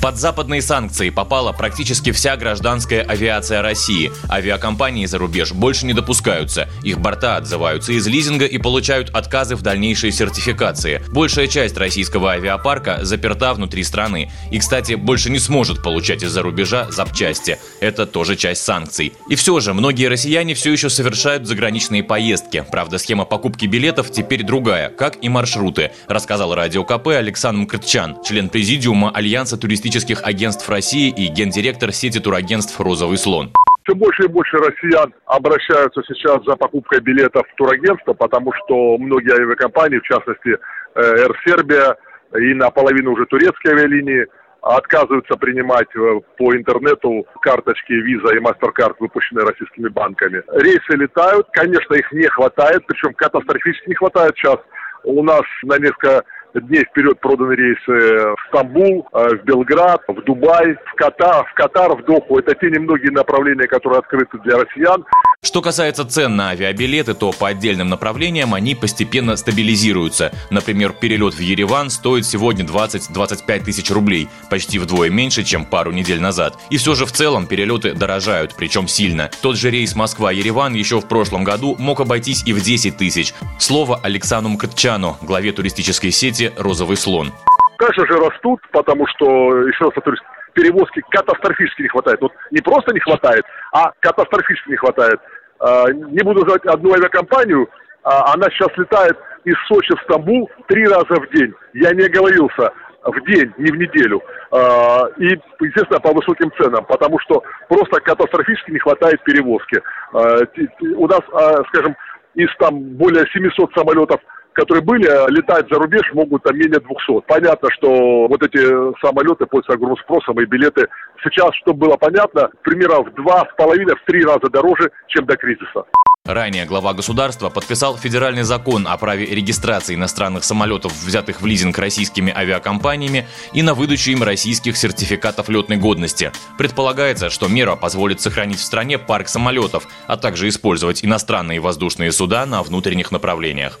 Под западные санкции попала практически вся гражданская авиация России. Авиакомпании за рубеж больше не допускаются. Их борта отзываются из лизинга и получают отказы в дальнейшей сертификации. Большая часть российского авиапарка заперта внутри страны. И, кстати, больше не сможет получать из-за рубежа запчасти. Это тоже часть санкций. И все же, многие россияне все еще совершают заграничные поездки. Правда, схема покупки билетов теперь другая, как и маршруты, рассказал Радио КП Александр Мкртчан, член президиума Альянса туристических туристических агентств России и гендиректор сети турагентств «Розовый слон». Все больше и больше россиян обращаются сейчас за покупкой билетов в турагентство, потому что многие авиакомпании, в частности э, Air Serbia и наполовину уже турецкие авиалинии, отказываются принимать э, по интернету карточки Visa и MasterCard, выпущенные российскими банками. Рейсы летают, конечно, их не хватает, причем катастрофически не хватает сейчас. У нас на несколько дней вперед проданы рейсы в Стамбул, э, в Белград, в Дубай, в Катар, в Катар, в Доху. Это те немногие направления, которые открыты для россиян. Что касается цен на авиабилеты, то по отдельным направлениям они постепенно стабилизируются. Например, перелет в Ереван стоит сегодня 20-25 тысяч рублей, почти вдвое меньше, чем пару недель назад. И все же в целом перелеты дорожают, причем сильно. Тот же рейс Москва-Ереван еще в прошлом году мог обойтись и в 10 тысяч. Слово Александру Мкатчану, главе туристической сети «Розовый слон». Конечно же растут, потому что, еще раз повторюсь, перевозки катастрофически не хватает. Вот не просто не хватает, а катастрофически не хватает. А, не буду называть одну авиакомпанию, а она сейчас летает из Сочи в Стамбул три раза в день. Я не оговорился, в день, не в неделю. А, и, естественно, по высоким ценам, потому что просто катастрофически не хватает перевозки. У нас, скажем, из там более 700 самолетов которые были, летать за рубеж могут там менее 200. Понятно, что вот эти самолеты пользуются огромным спросом, и билеты сейчас, чтобы было понятно, примерно в два с половиной, в три раза дороже, чем до кризиса. Ранее глава государства подписал федеральный закон о праве регистрации иностранных самолетов, взятых в лизинг российскими авиакомпаниями, и на выдачу им российских сертификатов летной годности. Предполагается, что мера позволит сохранить в стране парк самолетов, а также использовать иностранные воздушные суда на внутренних направлениях.